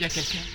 ya que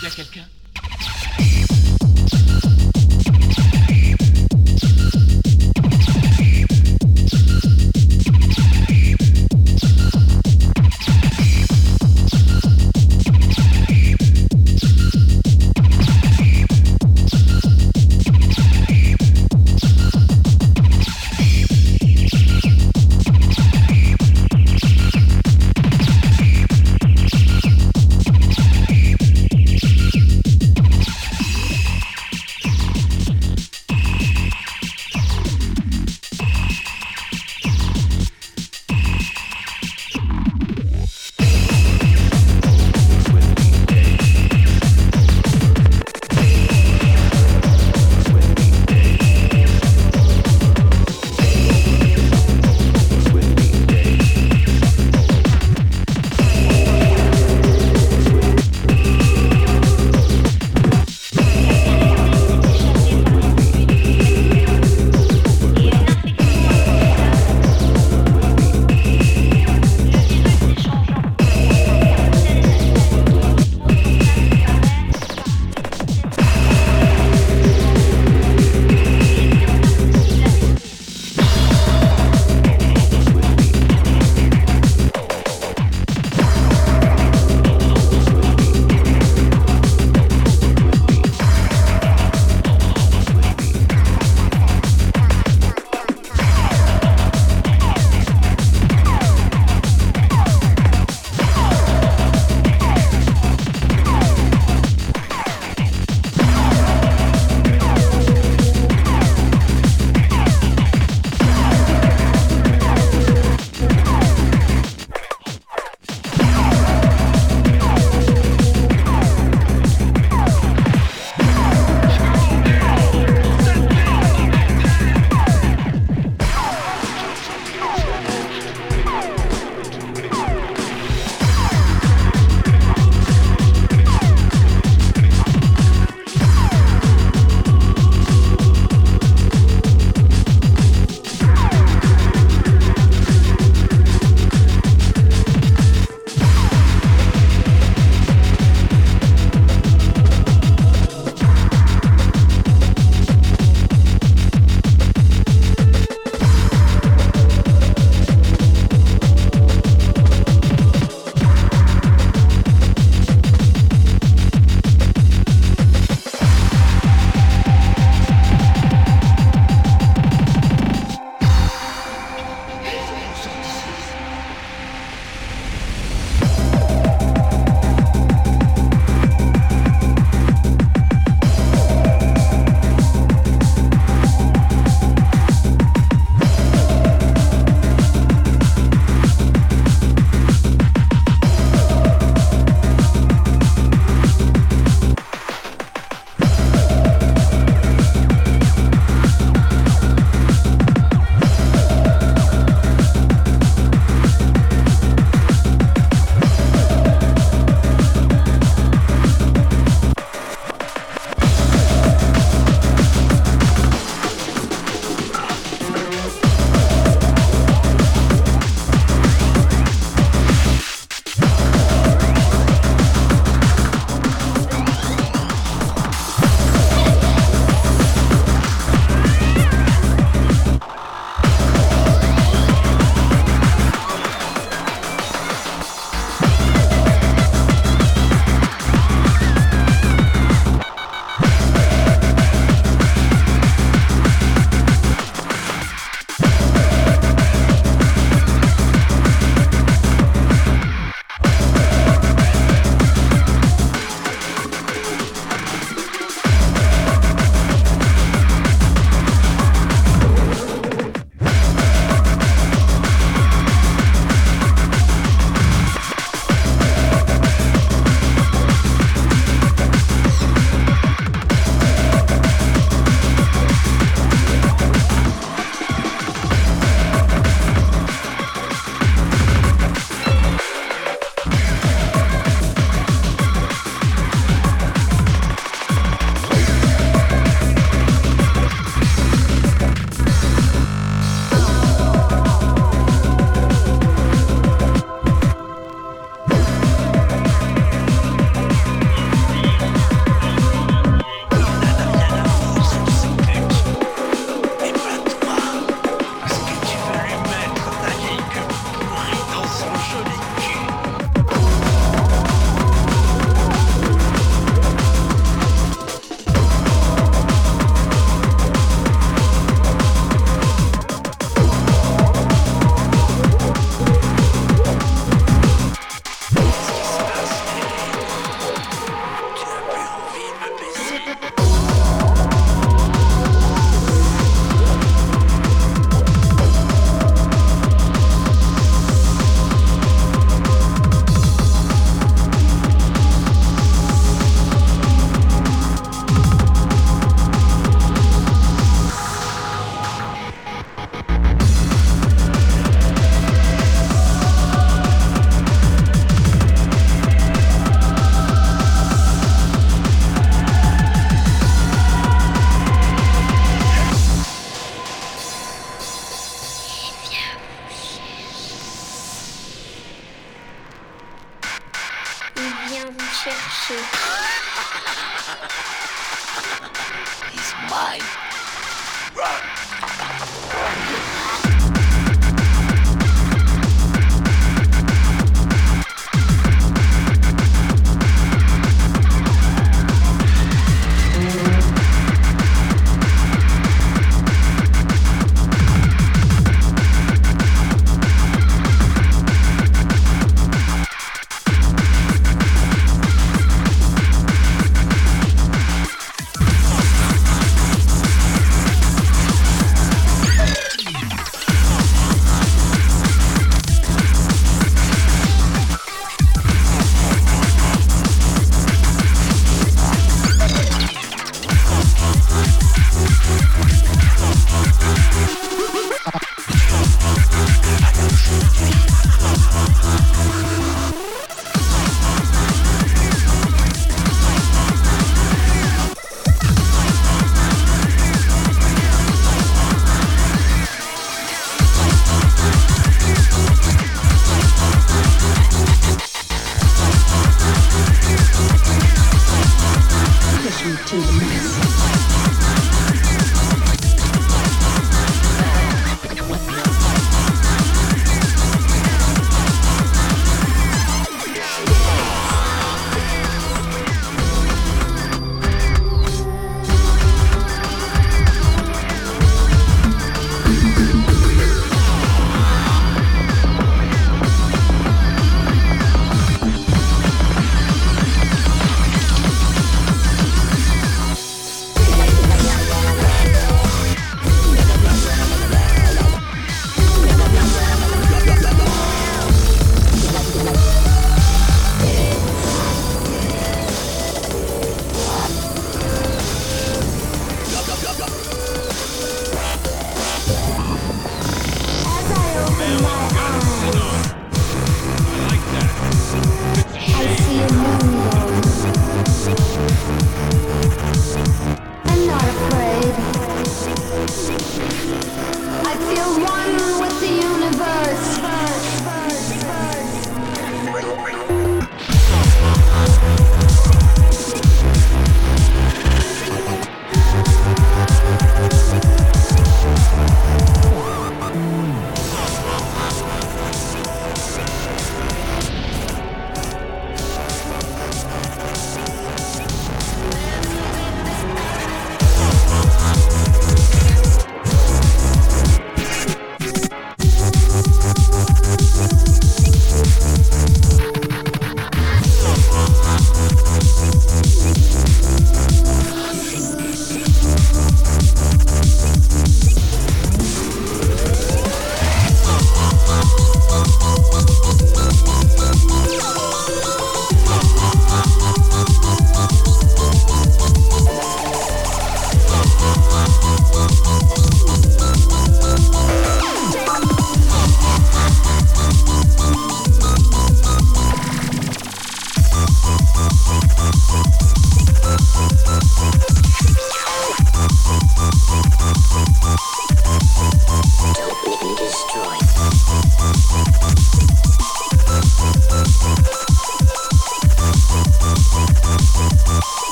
Il y a quelqu'un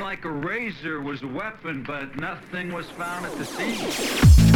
like a razor was a weapon, but nothing was found at the scene.